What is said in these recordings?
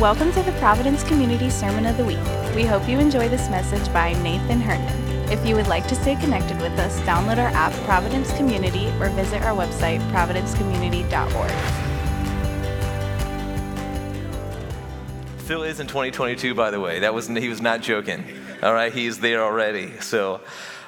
Welcome to the Providence Community Sermon of the Week. We hope you enjoy this message by Nathan Herndon. If you would like to stay connected with us, download our app, Providence Community, or visit our website, providencecommunity.org. Phil is in 2022, by the way. That was he was not joking. All right, he's there already. So.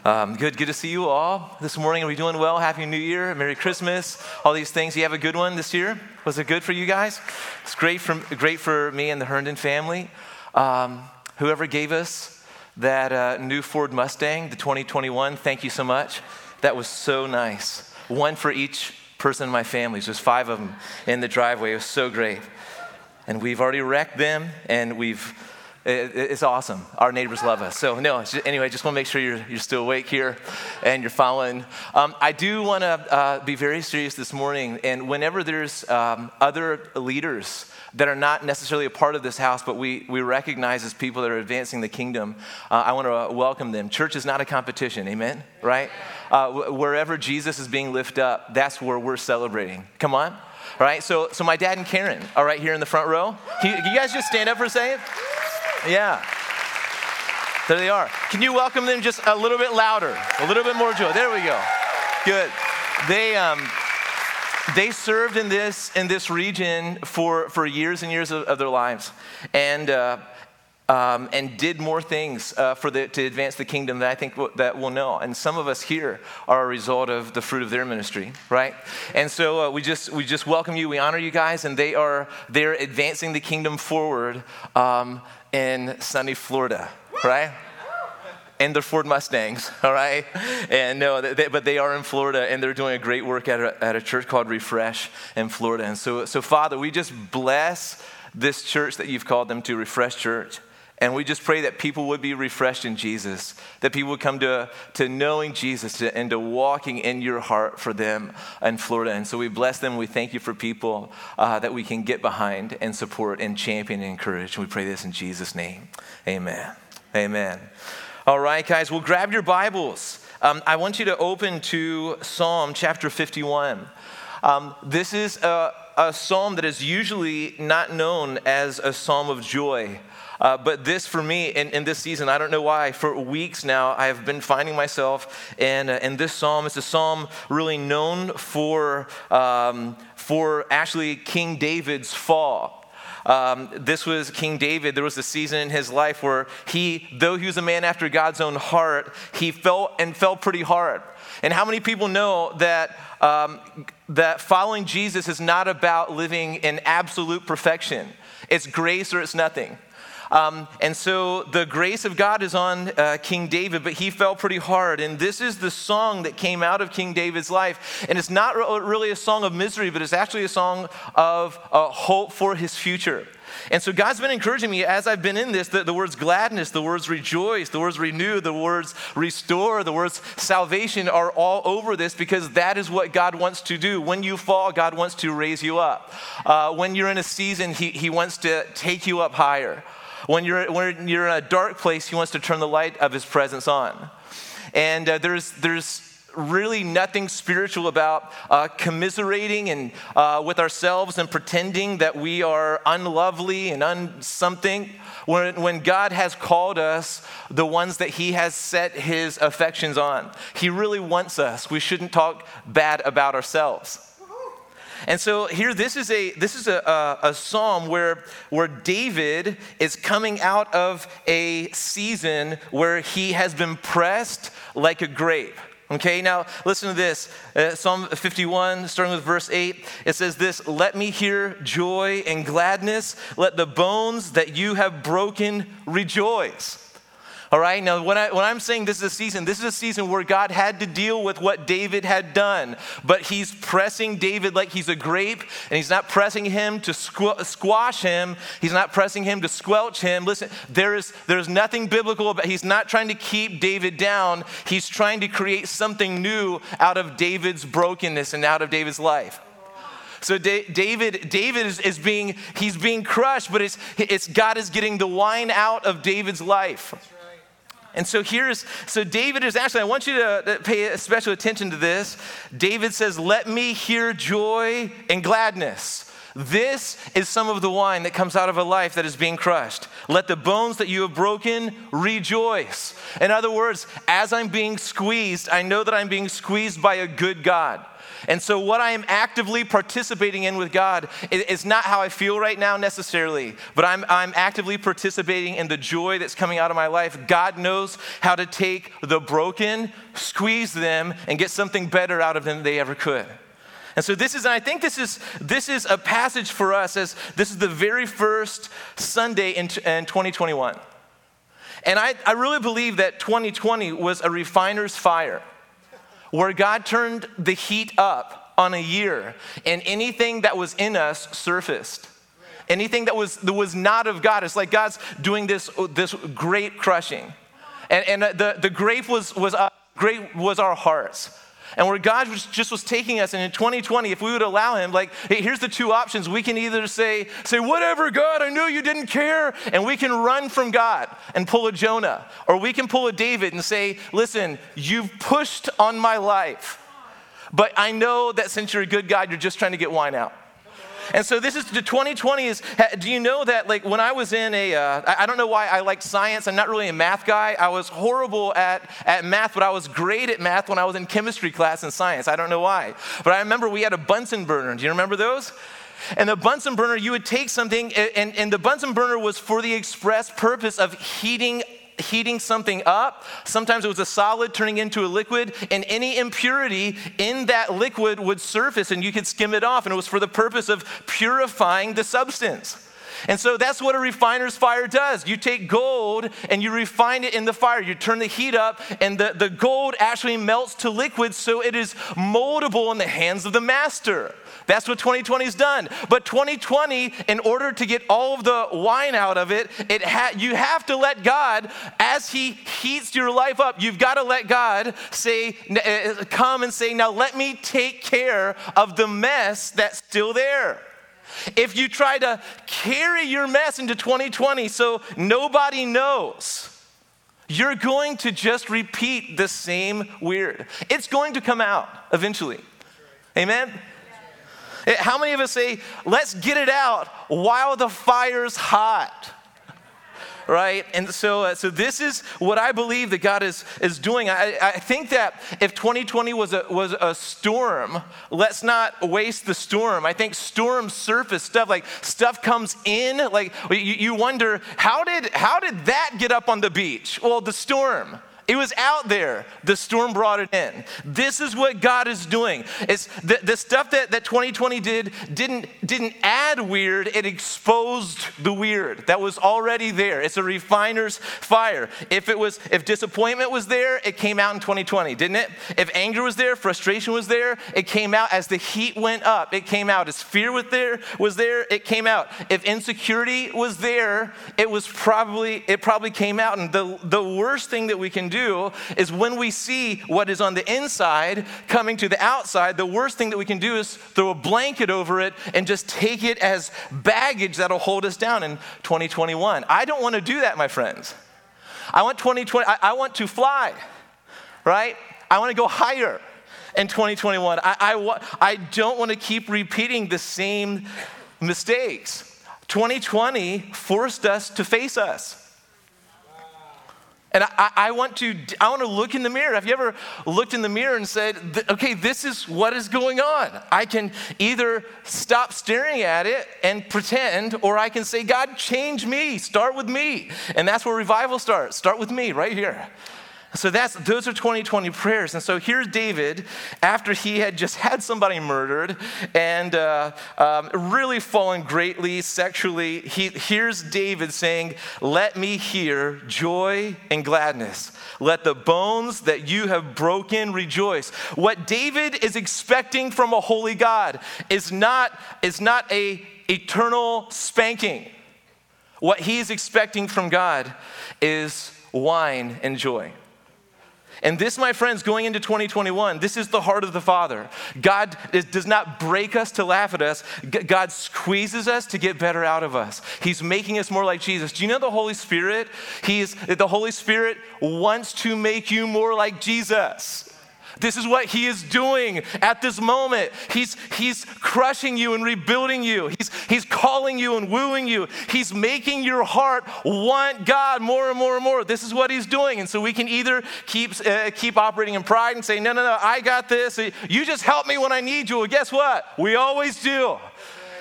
Um, good, good to see you all this morning. Are we doing well? Happy New Year, Merry Christmas, all these things. You have a good one this year? Was it good for you guys? It's great for, great for me and the Herndon family. Um, whoever gave us that uh, new Ford Mustang, the 2021, thank you so much. That was so nice. One for each person in my family. There's five of them in the driveway. It was so great. And we've already wrecked them, and we've it's awesome. Our neighbors love us. So, no, anyway, just want to make sure you're, you're still awake here and you're following. Um, I do want to uh, be very serious this morning. And whenever there's um, other leaders that are not necessarily a part of this house, but we, we recognize as people that are advancing the kingdom, uh, I want to welcome them. Church is not a competition, amen? Right? Uh, wherever Jesus is being lifted up, that's where we're celebrating. Come on. All right, so, so my dad and Karen are right here in the front row. Can you, can you guys just stand up for a second? Yeah. There they are. Can you welcome them just a little bit louder? A little bit more joy. There we go. Good. They um they served in this in this region for for years and years of, of their lives, and. Uh, um, and did more things uh, for the, to advance the kingdom that I think w- that we'll know. And some of us here are a result of the fruit of their ministry, right? And so uh, we just we just welcome you. We honor you guys, and they are they're advancing the kingdom forward. Um, in sunny Florida, right? and their Ford Mustangs, all right? And no, they, but they are in Florida and they're doing a great work at a, at a church called Refresh in Florida. And so, so, Father, we just bless this church that you've called them to, Refresh Church. And we just pray that people would be refreshed in Jesus, that people would come to, to knowing Jesus and to walking in your heart for them in Florida. And so we bless them. We thank you for people uh, that we can get behind and support and champion and encourage. And we pray this in Jesus' name. Amen. Amen. All right, guys, well, grab your Bibles. Um, I want you to open to Psalm chapter 51. Um, this is a, a psalm that is usually not known as a psalm of joy. Uh, but this, for me, in, in, this season, I don't know why, for weeks now, I have been finding myself in, uh, in this psalm. It's a psalm really known for, um, for actually King David's fall. Um, this was King David. There was a season in his life where he, though he was a man after God's own heart, he fell and fell pretty hard. And how many people know that, um, that following Jesus is not about living in absolute perfection? It's grace or it's nothing. Um, and so the grace of God is on uh, King David, but he fell pretty hard. And this is the song that came out of King David's life. And it's not really a song of misery, but it's actually a song of uh, hope for his future. And so God's been encouraging me as I've been in this the, the words gladness, the words rejoice, the words renew, the words restore, the words salvation are all over this because that is what God wants to do. When you fall, God wants to raise you up. Uh, when you're in a season, he, he wants to take you up higher. When you're, when you're in a dark place, He wants to turn the light of His presence on. And uh, there's, there's really nothing spiritual about uh, commiserating and uh, with ourselves and pretending that we are unlovely and un something when, when God has called us the ones that He has set His affections on. He really wants us. We shouldn't talk bad about ourselves. And so here, this is a this is a, a, a, psalm where where David is coming out of a season where he has been pressed like a grape. Okay, now listen to this. Uh, psalm 51, starting with verse 8, it says this Let me hear joy and gladness. Let the bones that you have broken rejoice. All right, now when, I, when I'm saying this is a season, this is a season where God had to deal with what David had done, but he's pressing David like he's a grape, and he's not pressing him to squ- squash him, he's not pressing him to squelch him. Listen, there is, there is nothing biblical about He's not trying to keep David down, he's trying to create something new out of David's brokenness and out of David's life. So David, David is, is, being, he's being crushed, but it's, it's God is getting the wine out of David's life. And so here's, so David is actually, I want you to pay special attention to this. David says, Let me hear joy and gladness. This is some of the wine that comes out of a life that is being crushed. Let the bones that you have broken rejoice. In other words, as I'm being squeezed, I know that I'm being squeezed by a good God. And so, what I am actively participating in with God is not how I feel right now necessarily, but I'm, I'm actively participating in the joy that's coming out of my life. God knows how to take the broken, squeeze them, and get something better out of them than they ever could. And so this is, and I think this is this is a passage for us as this is the very first Sunday in, in 2021. And I, I really believe that 2020 was a refiner's fire where God turned the heat up on a year and anything that was in us surfaced. Anything that was, that was not of God. It's like God's doing this, this great crushing. And, and the, the grape was, was, uh, grape was our hearts. And where God was, just was taking us, and in 2020, if we would allow Him, like, hey, here's the two options. We can either say, say, whatever, God, I knew you didn't care, and we can run from God and pull a Jonah. Or we can pull a David and say, listen, you've pushed on my life. But I know that since you're a good God, you're just trying to get wine out. And so this is the 2020 is, do you know that like when I was in a, uh, I don't know why I like science. I'm not really a math guy. I was horrible at, at math, but I was great at math when I was in chemistry class in science. I don't know why. But I remember we had a Bunsen burner. Do you remember those? And the Bunsen burner, you would take something, and, and the Bunsen burner was for the express purpose of heating heating something up. Sometimes it was a solid turning into a liquid, and any impurity in that liquid would surface and you could skim it off. And it was for the purpose of purifying the substance. And so that's what a refiner's fire does. You take gold and you refine it in the fire. You turn the heat up, and the, the gold actually melts to liquid so it is moldable in the hands of the master. That's what 2020's done. But 2020, in order to get all of the wine out of it, it ha- you have to let God, as He heats your life up, you've got to let God say, uh, come and say, now let me take care of the mess that's still there. If you try to carry your mess into 2020 so nobody knows, you're going to just repeat the same weird. It's going to come out eventually. Amen? How many of us say, let's get it out while the fire's hot? right? And so, uh, so this is what I believe that God is, is doing. I, I think that if 2020 was a, was a storm, let's not waste the storm. I think storm surface stuff, like stuff comes in, like you, you wonder, how did, how did that get up on the beach? Well, the storm. It was out there. The storm brought it in. This is what God is doing. It's the, the stuff that, that 2020 did didn't, didn't add weird, it exposed the weird that was already there. It's a refiner's fire. If it was, if disappointment was there, it came out in 2020, didn't it? If anger was there, frustration was there, it came out as the heat went up. It came out. As fear was there, was there, it came out. If insecurity was there, it was probably, it probably came out. And the, the worst thing that we can do do is when we see what is on the inside coming to the outside, the worst thing that we can do is throw a blanket over it and just take it as baggage that'll hold us down in 2021. I don't want to do that, my friends. I want 2020, I, I want to fly, right? I want to go higher in 2021. I, I, I don't want to keep repeating the same mistakes. 2020 forced us to face us. And I, I, want to, I want to look in the mirror. Have you ever looked in the mirror and said, okay, this is what is going on? I can either stop staring at it and pretend, or I can say, God, change me. Start with me. And that's where revival starts. Start with me right here. So that's those are 2020 prayers. And so here's David after he had just had somebody murdered and uh, um, really fallen greatly sexually. He here's David saying, "Let me hear joy and gladness. Let the bones that you have broken rejoice." What David is expecting from a holy God is not is not a eternal spanking. What he is expecting from God is wine and joy. And this, my friends, going into 2021, this is the heart of the Father. God is, does not break us to laugh at us, G- God squeezes us to get better out of us. He's making us more like Jesus. Do you know the Holy Spirit? He is, the Holy Spirit wants to make you more like Jesus. This is what he is doing at this moment. He's, he's crushing you and rebuilding you. He's, he's calling you and wooing you. He's making your heart want God more and more and more. This is what he's doing. And so we can either keep, uh, keep operating in pride and say, no, no, no, I got this. You just help me when I need you. Well, guess what? We always do.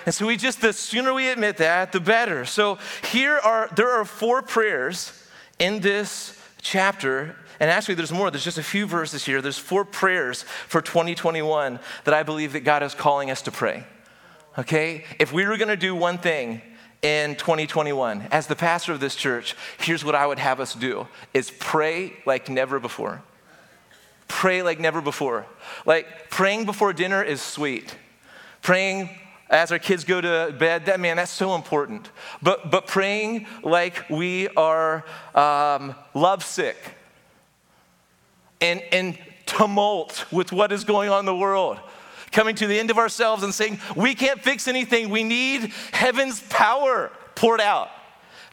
And so we just, the sooner we admit that, the better. So here are, there are four prayers in this chapter and actually, there's more. There's just a few verses here. There's four prayers for 2021 that I believe that God is calling us to pray. Okay? If we were going to do one thing in 2021, as the pastor of this church, here's what I would have us do is pray like never before. Pray like never before. Like praying before dinner is sweet. Praying as our kids go to bed, that man, that's so important. But, but praying like we are um, lovesick and, and tumult with what is going on in the world. Coming to the end of ourselves and saying, we can't fix anything. We need heaven's power poured out.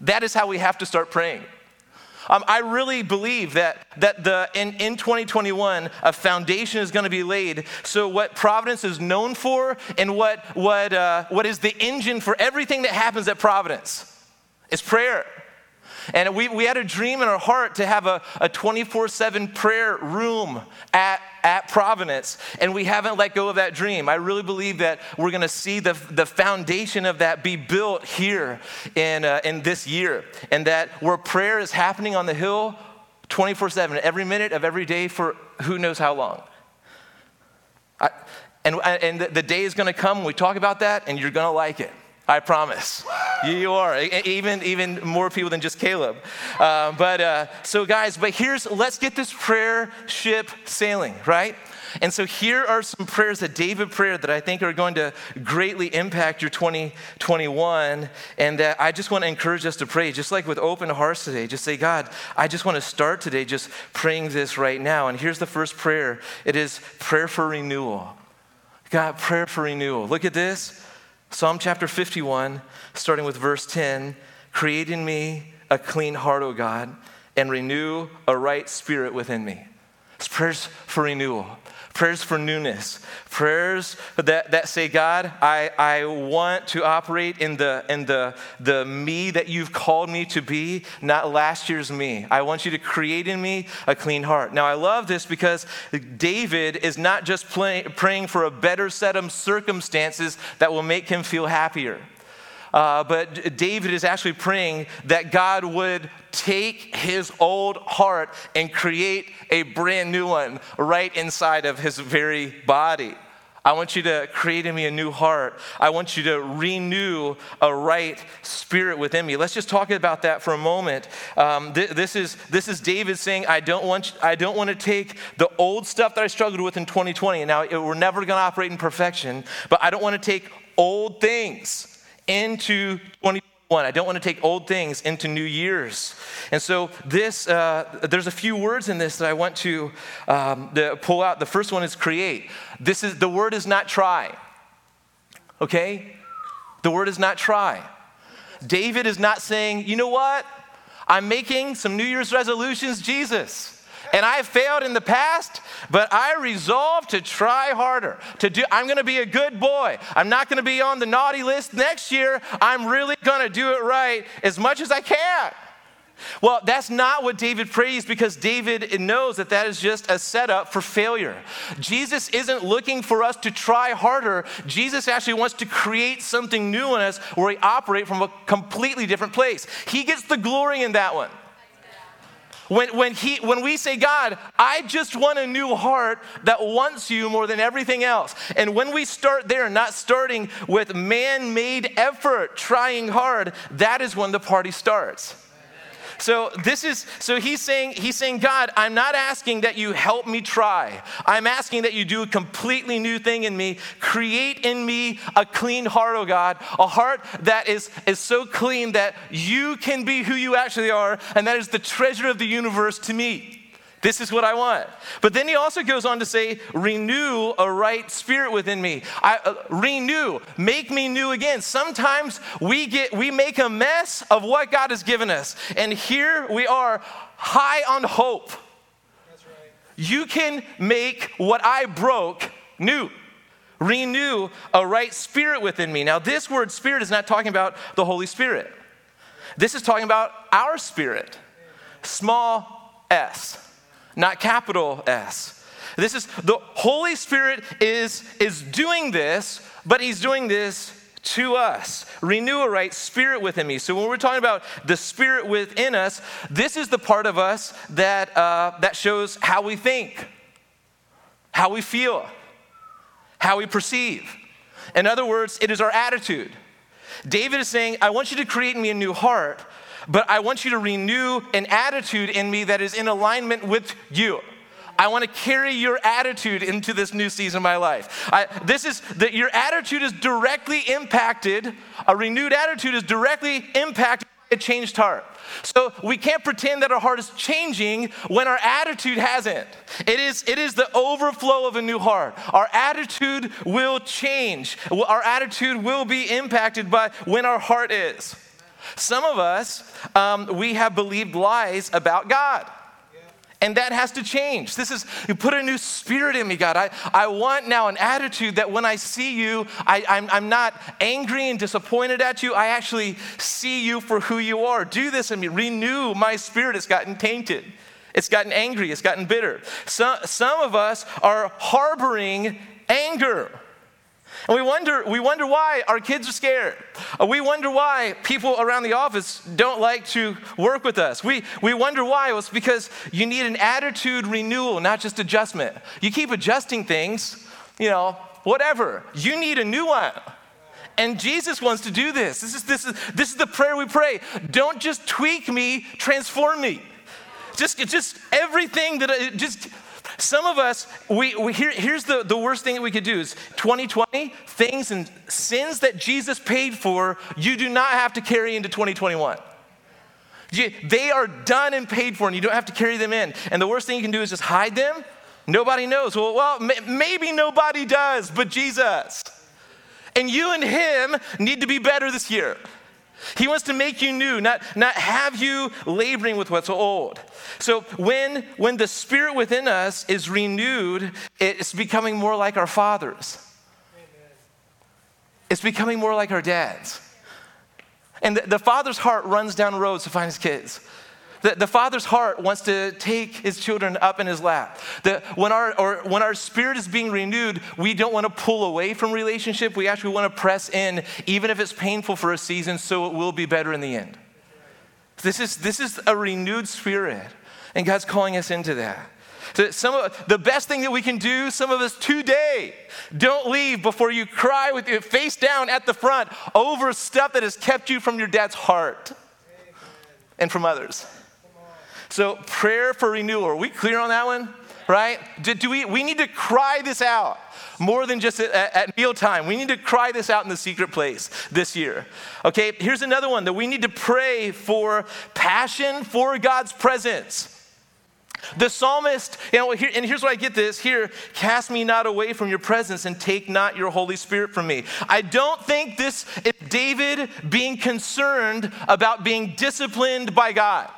That is how we have to start praying. Um, I really believe that, that the, in, in 2021, a foundation is going to be laid. So, what Providence is known for and what, what, uh, what is the engine for everything that happens at Providence is prayer. And we, we had a dream in our heart to have a 24 7 prayer room at, at Providence, and we haven't let go of that dream. I really believe that we're going to see the, the foundation of that be built here in, uh, in this year, and that where prayer is happening on the hill 24 7, every minute of every day for who knows how long. I, and, and the day is going to come when we talk about that, and you're going to like it. I promise. You are. Even, even more people than just Caleb. Uh, but uh, so, guys, but here's, let's get this prayer ship sailing, right? And so here are some prayers that David prayed that I think are going to greatly impact your 2021. And that I just want to encourage us to pray, just like with open hearts today. Just say, God, I just want to start today just praying this right now. And here's the first prayer it is prayer for renewal. God, prayer for renewal. Look at this. Psalm chapter 51, starting with verse 10 Create in me a clean heart, O God, and renew a right spirit within me. It's prayers for renewal prayers for newness, prayers that, that say, God, I, I want to operate in, the, in the, the me that you've called me to be, not last year's me. I want you to create in me a clean heart. Now, I love this because David is not just play, praying for a better set of circumstances that will make him feel happier. Uh, but David is actually praying that God would take his old heart and create a brand new one right inside of his very body. I want you to create in me a new heart. I want you to renew a right spirit within me. Let's just talk about that for a moment. Um, th- this, is, this is David saying, I don't, want, I don't want to take the old stuff that I struggled with in 2020. Now, we're never going to operate in perfection, but I don't want to take old things into 2021. I don't want to take old things into new years. And so, this, uh, there's a few words in this that I want to, um, to pull out. The first one is create. This is, the word is not try. Okay? The word is not try. David is not saying, you know what? I'm making some New Year's resolutions, Jesus. And I failed in the past, but I resolved to try harder. To do I'm going to be a good boy. I'm not going to be on the naughty list next year. I'm really going to do it right as much as I can. Well, that's not what David prays because David knows that that is just a setup for failure. Jesus isn't looking for us to try harder. Jesus actually wants to create something new in us where we operate from a completely different place. He gets the glory in that one. When, when, he, when we say, God, I just want a new heart that wants you more than everything else. And when we start there, not starting with man made effort, trying hard, that is when the party starts. So this is so he's saying he's saying God, I'm not asking that you help me try. I'm asking that you do a completely new thing in me. Create in me a clean heart, oh God, a heart that is is so clean that you can be who you actually are and that is the treasure of the universe to me. This is what I want. But then he also goes on to say, renew a right spirit within me. I, uh, renew, make me new again. Sometimes we get we make a mess of what God has given us. And here we are high on hope. Right. You can make what I broke new. Renew a right spirit within me. Now, this word spirit is not talking about the Holy Spirit. This is talking about our spirit. Small s, not capital S. This is the Holy Spirit is, is doing this, but he's doing this to us. Renew a right spirit within me. So when we're talking about the spirit within us, this is the part of us that, uh, that shows how we think, how we feel, how we perceive. In other words, it is our attitude. David is saying, I want you to create in me a new heart, but I want you to renew an attitude in me that is in alignment with you. I want to carry your attitude into this new season of my life. I, this is that your attitude is directly impacted, a renewed attitude is directly impacted by a changed heart. So we can't pretend that our heart is changing when our attitude hasn't. It is, it is the overflow of a new heart. Our attitude will change. Our attitude will be impacted by when our heart is. Some of us, um, we have believed lies about God. And that has to change. This is, you put a new spirit in me, God. I, I want now an attitude that when I see you, I, I'm, I'm not angry and disappointed at you. I actually see you for who you are. Do this in me. Renew my spirit. It's gotten tainted, it's gotten angry, it's gotten bitter. Some, some of us are harboring anger. And we wonder, we wonder why our kids are scared. Uh, we wonder why people around the office don't like to work with us. We, we wonder why. Well, it's because you need an attitude renewal, not just adjustment. You keep adjusting things, you know, whatever. You need a new one. And Jesus wants to do this. This is, this is, this is the prayer we pray. Don't just tweak me, transform me. Just, just everything that, I, just some of us, we, we here, here's the, the worst thing that we could do is 2020, things and sins that Jesus paid for, you do not have to carry into 2021. You, they are done and paid for, and you don't have to carry them in. And the worst thing you can do is just hide them. Nobody knows. Well, well maybe nobody does, but Jesus. And you and him need to be better this year. He wants to make you new, not, not have you laboring with what's old. So when, when the spirit within us is renewed, it's becoming more like our fathers. Amen. It's becoming more like our dads. And the, the father's heart runs down roads to find his kids. The, the father's heart wants to take his children up in his lap. The, when, our, or when our spirit is being renewed, we don't want to pull away from relationship. We actually want to press in, even if it's painful for a season, so it will be better in the end. This is, this is a renewed spirit, and God's calling us into that. So some of, the best thing that we can do, some of us today, don't leave before you cry with your face down at the front over stuff that has kept you from your dad's heart and from others. So, prayer for renewal. Are we clear on that one? Right? Do, do we, we need to cry this out more than just at, at mealtime. We need to cry this out in the secret place this year. Okay, here's another one that we need to pray for passion for God's presence. The psalmist, you know, here, and here's where I get this here, cast me not away from your presence and take not your Holy Spirit from me. I don't think this is David being concerned about being disciplined by God.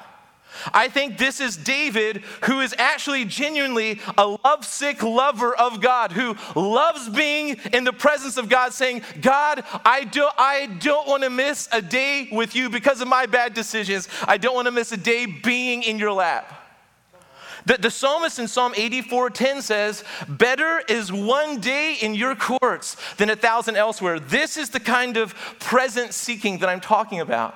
I think this is David, who is actually genuinely a lovesick lover of God, who loves being in the presence of God, saying, God, I don't, I don't want to miss a day with you because of my bad decisions. I don't want to miss a day being in your lap. The, the psalmist in Psalm 84:10 says, Better is one day in your courts than a thousand elsewhere. This is the kind of present seeking that I'm talking about.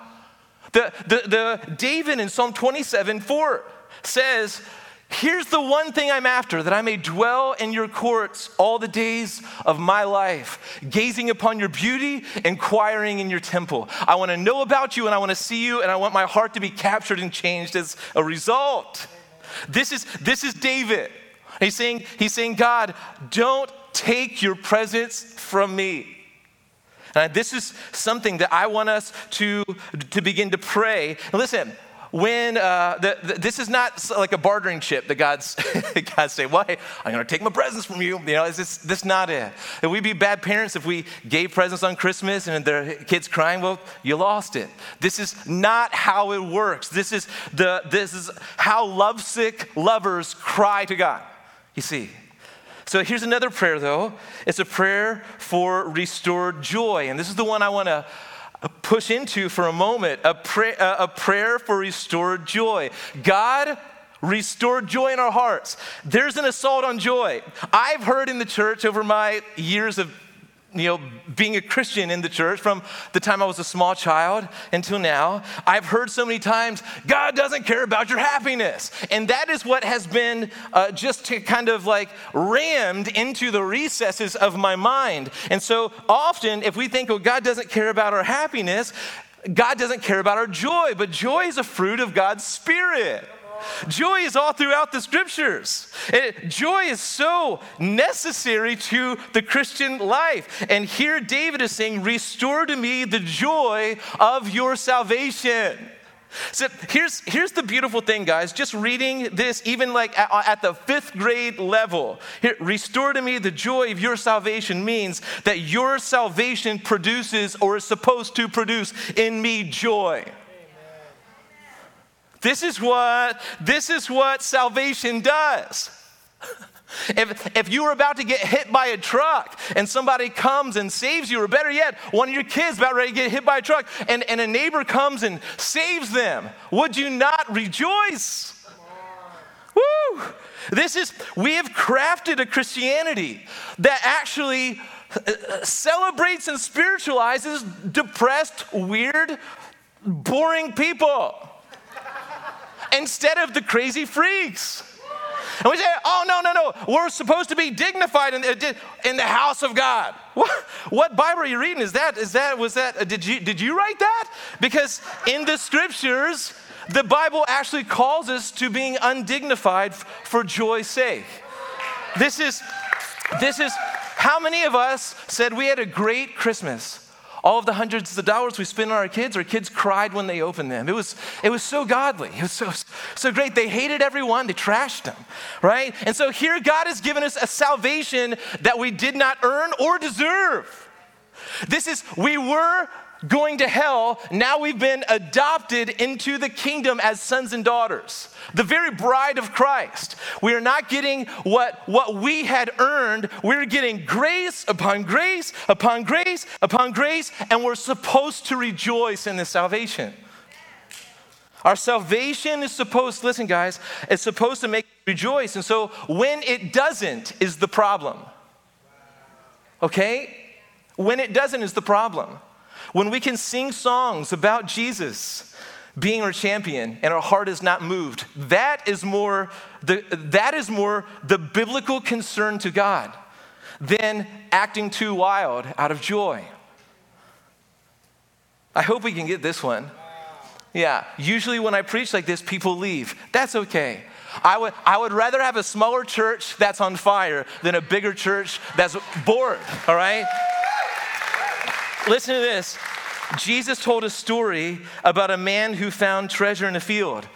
The, the, the David in Psalm 27 4 says, Here's the one thing I'm after, that I may dwell in your courts all the days of my life, gazing upon your beauty, inquiring in your temple. I want to know about you and I want to see you, and I want my heart to be captured and changed as a result. This is, this is David. He's saying, he's saying, God, don't take your presence from me. And this is something that I want us to, to begin to pray. listen, when uh, the, the, this is not like a bartering chip that God's God say, "Well, hey, I'm going to take my presents from you." You know, is this this not it? Would we be bad parents if we gave presents on Christmas and their kids crying? Well, you lost it. This is not how it works. This is the this is how lovesick lovers cry to God. You see. So here's another prayer, though. It's a prayer for restored joy, and this is the one I want to push into for a moment a, pray, a prayer for restored joy. God, restore joy in our hearts. There's an assault on joy. I've heard in the church over my years of you know, being a Christian in the church from the time I was a small child until now, I've heard so many times, God doesn't care about your happiness. And that is what has been uh, just kind of like rammed into the recesses of my mind. And so often, if we think, oh, God doesn't care about our happiness, God doesn't care about our joy, but joy is a fruit of God's Spirit. Joy is all throughout the scriptures. It, joy is so necessary to the Christian life. And here David is saying, Restore to me the joy of your salvation. So here's, here's the beautiful thing, guys. Just reading this, even like at, at, the fifth grade level, here, restore to me the joy of your salvation means that your salvation produces or is supposed to produce in me joy. This is what, this is what salvation does. If, if you were about to get hit by a truck and somebody comes and saves you, or better yet, one of your kids about ready to get hit by a truck and, and a neighbor comes and saves them, would you not rejoice? Woo! This is, we have crafted a Christianity that actually uh, celebrates and spiritualizes depressed, weird, boring people instead of the crazy freaks. And we say, oh, no, no, no, we're supposed to be dignified in, in the house of God. What, what Bible are you reading? Is that, is that, was that, uh, did you, did you write that? Because in the scriptures, the Bible actually calls us to being undignified for joy's sake. This is, this is, how many of us said we had a great Christmas? All of the hundreds of dollars we spent on our kids, our kids cried when they opened them. It was, it was so godly. It was so, so great. They hated everyone, they trashed them, right? And so here God has given us a salvation that we did not earn or deserve. This is, we were going to hell, now we've been adopted into the kingdom as sons and daughters. The very bride of Christ. We are not getting what, what we had earned. We're getting grace upon grace upon grace upon grace, and we're supposed to rejoice in this salvation. Our salvation is supposed, listen, guys, it's supposed to make rejoice. And so when it doesn't, is the problem. Okay? When it doesn't, is the problem. When we can sing songs about Jesus being our champion and our heart is not moved, that is more the, that is more the biblical concern to God than acting too wild out of joy. I hope we can get this one. Yeah, usually when I preach like this, people leave. That's okay. I would, I would rather have a smaller church that's on fire than a bigger church that's bored, all right? Listen to this. Jesus told a story about a man who found treasure in a field.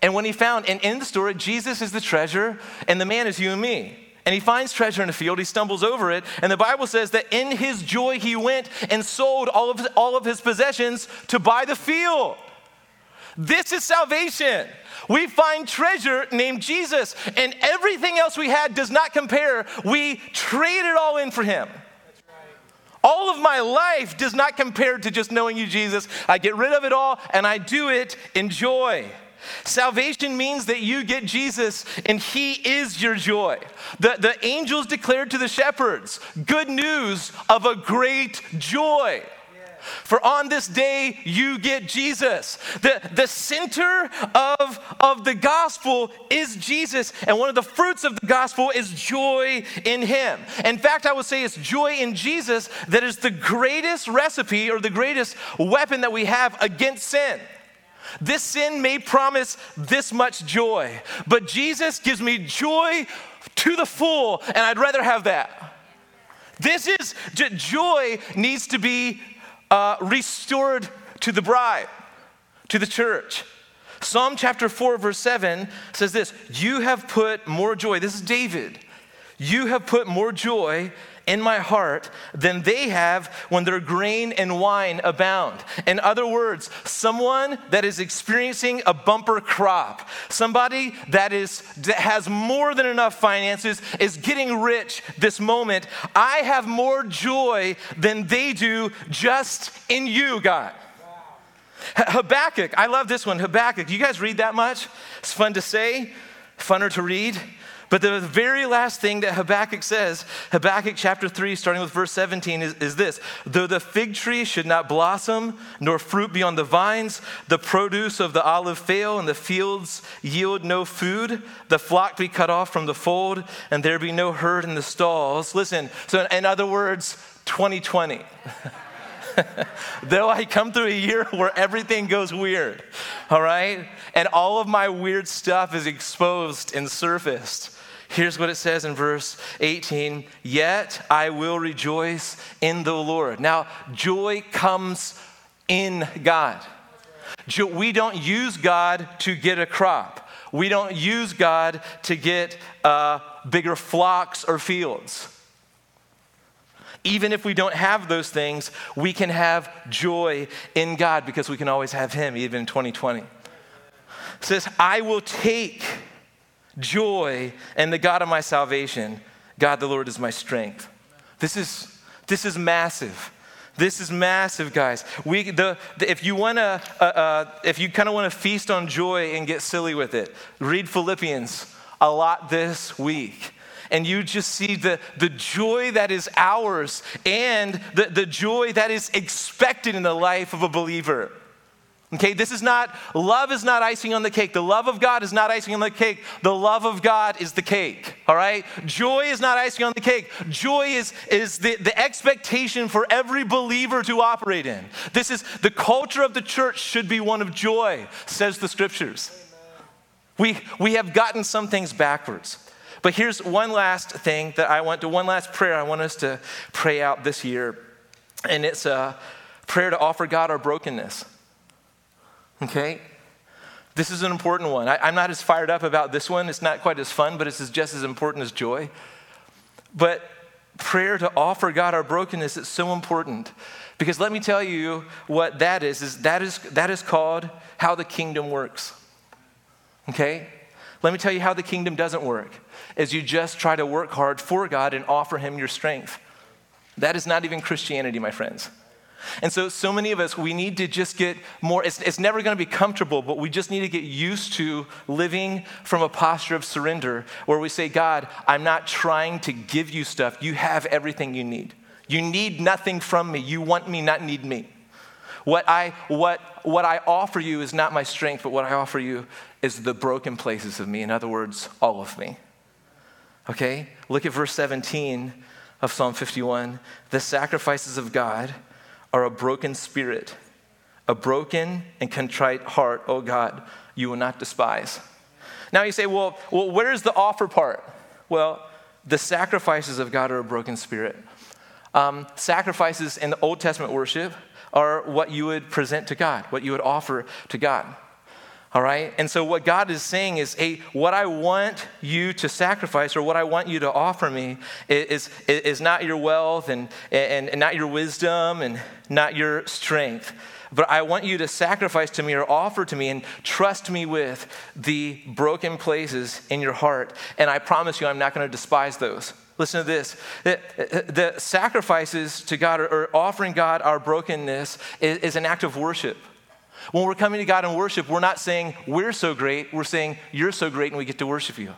And when he found, and in the story, Jesus is the treasure, and the man is you and me. And he finds treasure in a field, he stumbles over it, and the Bible says that in his joy he went and sold all of, all of his possessions to buy the field. This is salvation. We find treasure named Jesus, and everything else we had does not compare. We trade it all in for him. All of my life does not compare to just knowing you, Jesus. I get rid of it all and I do it in joy. Salvation means that you get Jesus and He is your joy. The, the angels declared to the shepherds good news of a great joy. For on this day you get Jesus. The, the center of, of the gospel is Jesus. And one of the fruits of the gospel is joy in Him. In fact, I would say it's joy in Jesus that is the greatest recipe or the greatest weapon that we have against sin. This sin may promise this much joy, but Jesus gives me joy to the full, and I'd rather have that. This is joy needs to be uh, restored to the bride, to the church. Psalm chapter 4, verse 7 says this You have put more joy. This is David. You have put more joy in my heart than they have when their grain and wine abound. In other words, someone that is experiencing a bumper crop, somebody that is that has more than enough finances is getting rich this moment. I have more joy than they do just in you, God. Habakkuk, I love this one. Habakkuk, you guys read that much? It's fun to say, funner to read. But the very last thing that Habakkuk says, Habakkuk chapter 3, starting with verse 17, is, is, this Though the fig tree should not blossom, nor fruit be on the vines, the produce of the olive fail, and the fields yield no food, the flock be cut off from the fold, and there be no herd in the stalls. Listen, so in other words, 2020. Though I come through a year where everything goes weird, all right? And all of my weird stuff is exposed and surfaced. Here's what it says in verse 18 Yet I will rejoice in the Lord. Now, joy comes in God. We don't use God to get a crop, we don't use God to get uh, bigger flocks or fields. Even if we don't have those things, we can have joy in God because we can always have Him, even in 2020. It says, I will take joy in the God of my salvation. God the Lord is my strength. This is, this is massive. This is massive, guys. We, the, the if you want to, uh, uh, if you kind of want to feast on joy and get silly with it, read Philippians a lot this week. And you just see the, the joy that is ours and the, the joy that is expected in the life of a believer. Okay, this is not, love is not icing on the cake. The love of God is not icing on the cake. The love of God is the cake, all right? Joy is not icing on the cake. Joy is, is the, the expectation for every believer to operate in. This is, the culture of the church should be one of joy, says the scriptures. We, we have gotten some things backwards. But here's one last thing that I want to, one last prayer I want us to pray out this year. And it's a prayer to offer God our brokenness. Okay? This is an important one. I, am not as fired up about this one. It's not quite as fun, but it's just as important as joy. But prayer to offer God our brokenness is so important. Because let me tell you what that is, is that is that is called how the kingdom works. Okay? Let me tell you how the kingdom doesn't work. Is you just try to work hard for God and offer him your strength. That is not even Christianity, my friends. And so, so many of us, we need to just get more. It's, it's never going to be comfortable, but we just need to get used to living from a posture of surrender where we say, God, I'm not trying to give you stuff. You have everything you need. You need nothing from me. You want me, not need me. What I, what, what I offer you is not my strength, but what I offer you is the broken places of me. In other words, all of me. Okay? Look at verse 17 of Psalm 51. The sacrifices of God are a broken spirit, a broken and contrite heart, oh God, you will not despise. Now you say, well, well where's the offer part? Well, the sacrifices of God are a broken spirit. Um, sacrifices in the Old Testament worship are what you would present to God, what you would offer to God. All right? And so, what God is saying is, hey, what I want you to sacrifice or what I want you to offer me is, is, not your wealth and, and, and not your wisdom and not your strength. But I want you to sacrifice to me or offer to me and trust me with the broken places in your heart. And I promise you, I'm not going to despise those. Listen to this. The, sacrifices to God or, offering God our brokenness is an act of worship. When we're coming to God in worship, we're not saying, We're so great. We're saying, You're so great, and we get to worship you.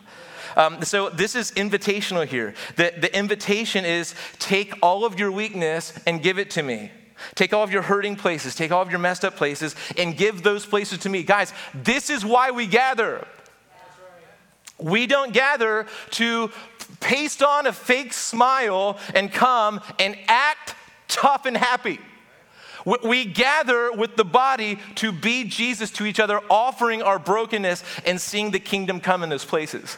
Um, so this is invitational here. The, the invitation is take all of your weakness and give it to me. Take all of your hurting places, take all of your messed up places, and give those places to me. Guys, this is why we gather. We don't gather to paste on a fake smile and come and act tough and happy. We gather with the body to be Jesus to each other, offering our brokenness and seeing the kingdom come in those places.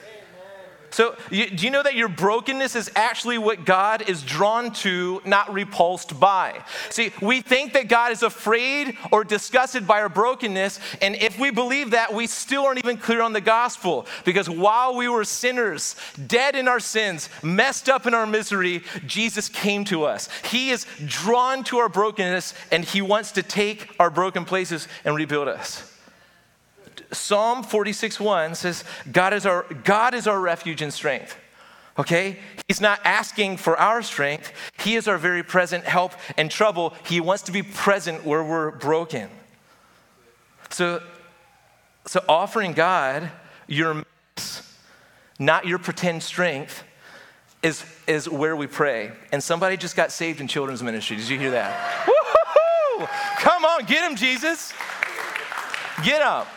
So, you, do you know that your brokenness is actually what God is drawn to, not repulsed by? See, we think that God is afraid or disgusted by our brokenness, and if we believe that, we still aren't even clear on the gospel. Because while we were sinners, dead in our sins, messed up in our misery, Jesus came to us. He is drawn to our brokenness, and He wants to take our broken places and rebuild us. Psalm 46 1 says, God is, our, God is our refuge and strength. Okay? He's not asking for our strength. He is our very present help in trouble. He wants to be present where we're broken. So, so offering God your mess, not your pretend strength, is, is where we pray. And somebody just got saved in children's ministry. Did you hear that? Come on, get him, Jesus. Get up.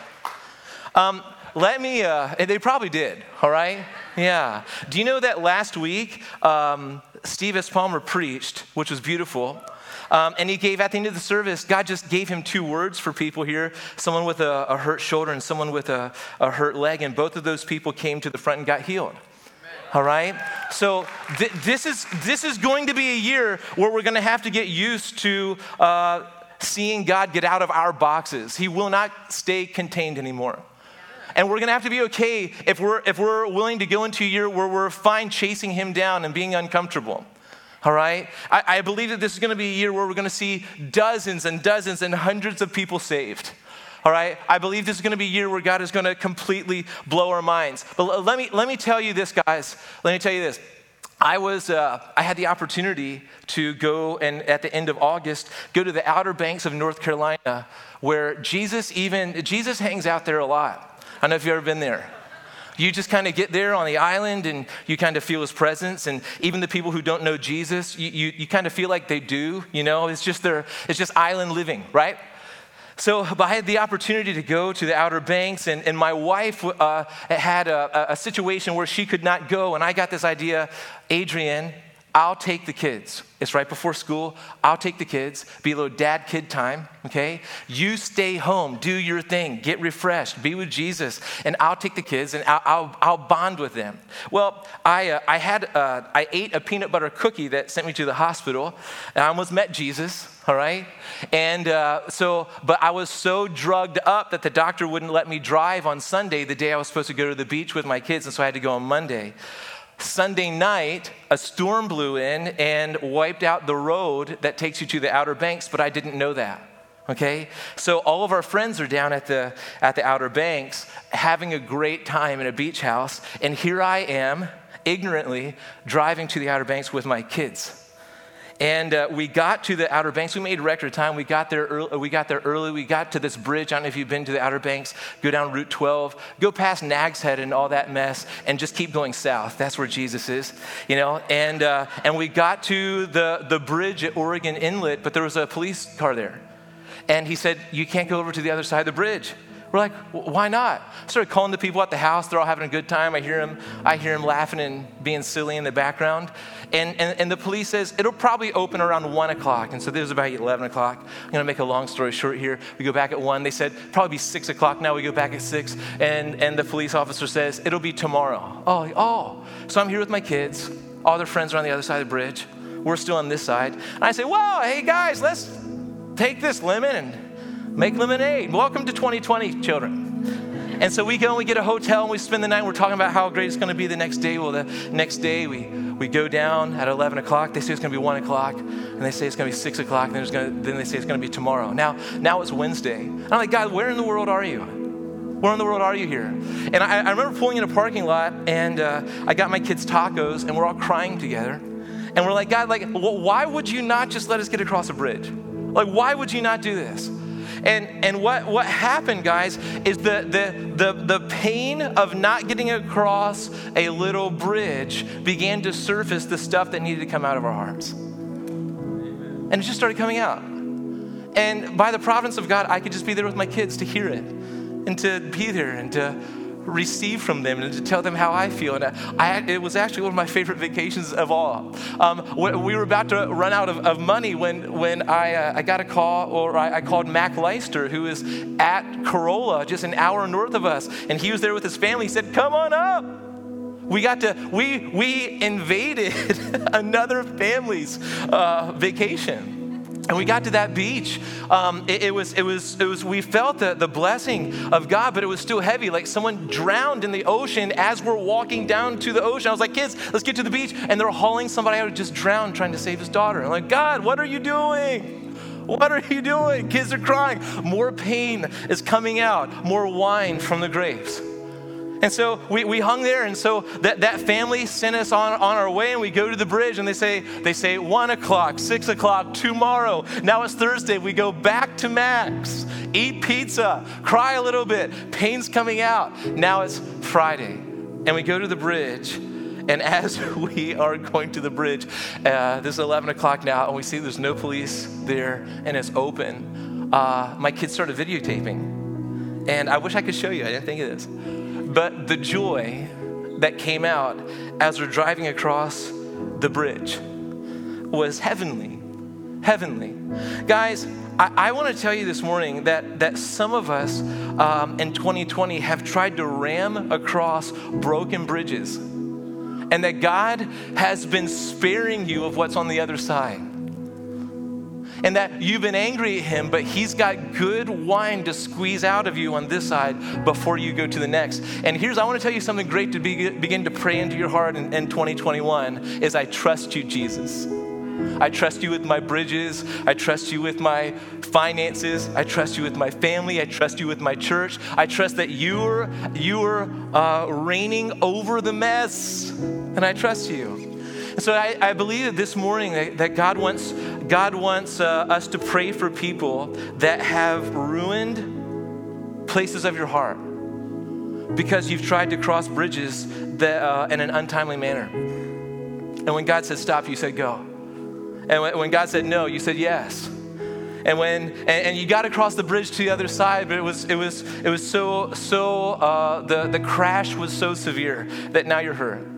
Um, let me, uh, they probably did, all right? Yeah. Do you know that last week, um, Steve S. Palmer preached, which was beautiful. Um, and he gave, at the end of the service, God just gave him two words for people here someone with a, a hurt shoulder and someone with a, a, hurt leg. And both of those people came to the front and got healed. All right? So, th- this, is, this is going to be a year where we're going to have to get used to uh, seeing God get out of our boxes. He will not stay contained anymore. And we're going to have to be okay if we're, if we're willing to go into a year where we're fine chasing him down and being uncomfortable. All right? I, I believe that this is going to be a year where we're going to see dozens and dozens and hundreds of people saved. All right? I believe this is going to be a year where God is going to completely blow our minds. But let me, let me tell you this, guys. Let me tell you this. I was, uh, I had the opportunity to go and at the end of August, go to the Outer Banks of North Carolina, where Jesus even, Jesus hangs out there a lot. I don't know if you've ever been there. You just kind of get there on the island and you kind of feel his presence. And even the people who don't know Jesus, you, you, you kind of feel like they do. You know, it's just, their, it's just island living, right? So I had the opportunity to go to the Outer Banks, and, and my wife uh, had a, a situation where she could not go. And I got this idea Adrian, I'll take the kids. It's right before school. I'll take the kids, be a little dad kid time, okay? You stay home, do your thing, get refreshed, be with Jesus, and I'll take the kids and I'll, I'll, I'll bond with them. Well, I, uh, I, had, uh, I ate a peanut butter cookie that sent me to the hospital, and I almost met Jesus, all right? And uh, so, but I was so drugged up that the doctor wouldn't let me drive on Sunday, the day I was supposed to go to the beach with my kids, and so I had to go on Monday. Sunday night, a storm blew in and wiped out the road that takes you to the Outer Banks, but I didn't know that. Okay? So all of our friends are down at the at the Outer Banks having a great time in a beach house, and here I am ignorantly driving to the Outer Banks with my kids. And uh, we got to the Outer Banks. We made record time. We got there early. We got there early. We got to this bridge. I don't know if you've been to the Outer Banks. Go down Route 12. Go past Nag's Head and all that mess, and just keep going south. That's where Jesus is, you know. And uh, and we got to the the bridge at Oregon Inlet, but there was a police car there, and he said, "You can't go over to the other side of the bridge." We're like, why not? I started calling the people at the house. They're all having a good time. I hear them, I hear them laughing and being silly in the background. And, and, and the police says, it'll probably open around 1 o'clock. And so this was about 11 o'clock. I'm going to make a long story short here. We go back at 1. They said, probably be 6 o'clock now. We go back at 6. And, and the police officer says, it'll be tomorrow. Oh, oh. So I'm here with my kids. All their friends are on the other side of the bridge. We're still on this side. And I say, well, hey guys, let's take this lemon and Make lemonade. Welcome to 2020, children. And so we go and we get a hotel and we spend the night. And we're talking about how great it's going to be the next day. Well, the next day we, we go down at 11 o'clock. They say it's going to be 1 o'clock. And they say it's going to be 6 o'clock. And then, then they say it's going to be tomorrow. Now, now it's Wednesday. I'm like, God, where in the world are you? Where in the world are you here? And I, I remember pulling in a parking lot and uh, I got my kids tacos and we're all crying together. And we're like, God, like, well, why would you not just let us get across a bridge? Like, why would you not do this? And, and what, what happened, guys, is the, the, the, the pain of not getting across a little bridge began to surface the stuff that needed to come out of our hearts. And it just started coming out. And by the providence of God, I could just be there with my kids to hear it and to be there and to receive from them and to tell them how I feel. And I, it was actually one of my favorite vacations of all. Um, we were about to run out of, of money when, when I, uh, I got a call, or I, I, called Mac Leister, who is at Corolla, just an hour north of us. And he was there with his family. He said, Come on up. We got to, we, we invaded another family's uh, vacation. And we got to that beach. Um, it, it, was, it, was, it was, we felt the, the blessing of God, but it was still heavy. Like someone drowned in the ocean as we're walking down to the ocean. I was like, kids, let's get to the beach. And they're hauling somebody out who just drowned trying to save his daughter. I'm like, God, what are you doing? What are you doing? Kids are crying. More pain is coming out, more wine from the grapes. And so we, we hung there, and so that, that family sent us on, on our way, and we go to the bridge, and they say, they say one o'clock, six o'clock, tomorrow. Now it's Thursday. We go back to Max, eat pizza, cry a little bit, pain's coming out. Now it's Friday. And we go to the bridge, and as we are going to the bridge, uh, this is 11 o'clock now, and we see there's no police there, and it's open. Uh, my kids started videotaping, and I wish I could show you. I didn't think of this. But the joy that came out as we're driving across the bridge was heavenly. Heavenly. Guys, I, I want to tell you this morning that, that some of us um, in 2020 have tried to ram across broken bridges, and that God has been sparing you of what's on the other side and that you've been angry at him, but he's got good wine to squeeze out of you on this side before you go to the next. And here's, I want to tell you something great to be, begin to pray into your heart in, in 2021 is I trust you, Jesus. I trust you with my bridges. I trust you with my finances. I trust you with my family. I trust you with my church. I trust that you're, you're uh, reigning over the mess. And I trust you. So I, I believe that this morning that, that God wants, God wants uh, us to pray for people that have ruined places of your heart because you've tried to cross bridges that, uh, in an untimely manner. And when God said stop, you said go. And when, when God said no, you said yes and when and, and, you got across the bridge to the other side but it was it was it was so so uh, the the crash was so severe that now you're hurt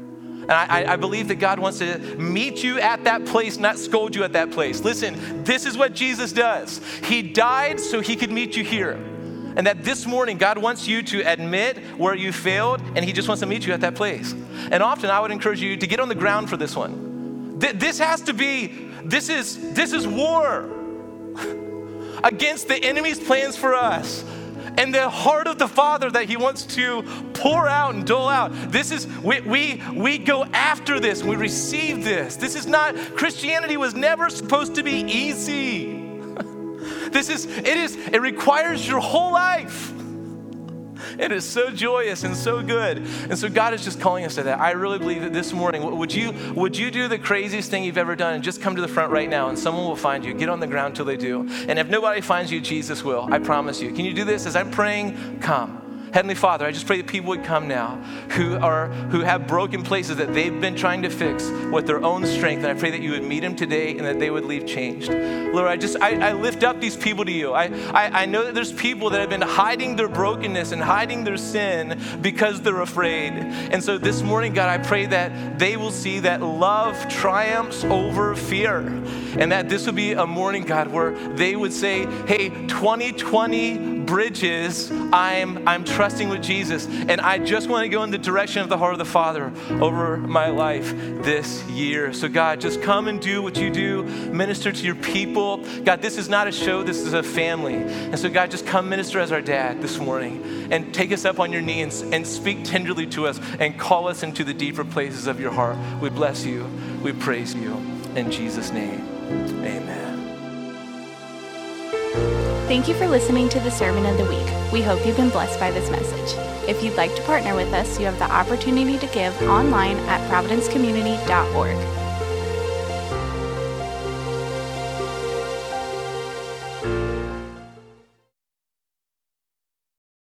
and I, I, believe that God wants to meet you at that place, not scold you at that place. Listen, this is what Jesus does. He died so he could meet you here. And that this morning, God wants you to admit where you failed, and He just wants to meet you at that place. And often, I would encourage you to get on the ground for this one. This has to be, this is, this is war against the enemy's plans for us and the heart of the Father that He wants to pour out and dole out. This is, we, we, we go after this, we receive this. This is not, Christianity was never supposed to be easy. this is, it is, it requires your whole life. It is so joyous and so good. And so God is just calling us to that. I really believe that this morning, would you, would you do the craziest thing you've ever done and just come to the front right now and someone will find you? Get on the ground till they do. And if nobody finds you, Jesus will. I promise you. Can you do this? As I'm praying, come. Heavenly Father, I just pray that people would come now who are who have broken places that they've been trying to fix with their own strength. And I pray that you would meet them today and that they would leave changed. Lord, I just I, I lift up these people to you. I, I, I know that there's people that have been hiding their brokenness and hiding their sin because they're afraid. And so this morning, God, I pray that they will see that love triumphs over fear. And that this would be a morning, God, where they would say, hey, 2020 bridges, I'm, I'm trusting with Jesus. And I just want to go in the direction of the heart of the Father over my life this year. So, God, just come and do what you do. Minister to your people. God, this is not a show, this is a family. And so, God, just come minister as our dad this morning and take us up on your knees and, and speak tenderly to us and call us into the deeper places of your heart. We bless you. We praise you. In Jesus' name, amen. Thank you for listening to the Sermon of the Week. We hope you've been blessed by this message. If you'd like to partner with us, you have the opportunity to give online at providencecommunity.org.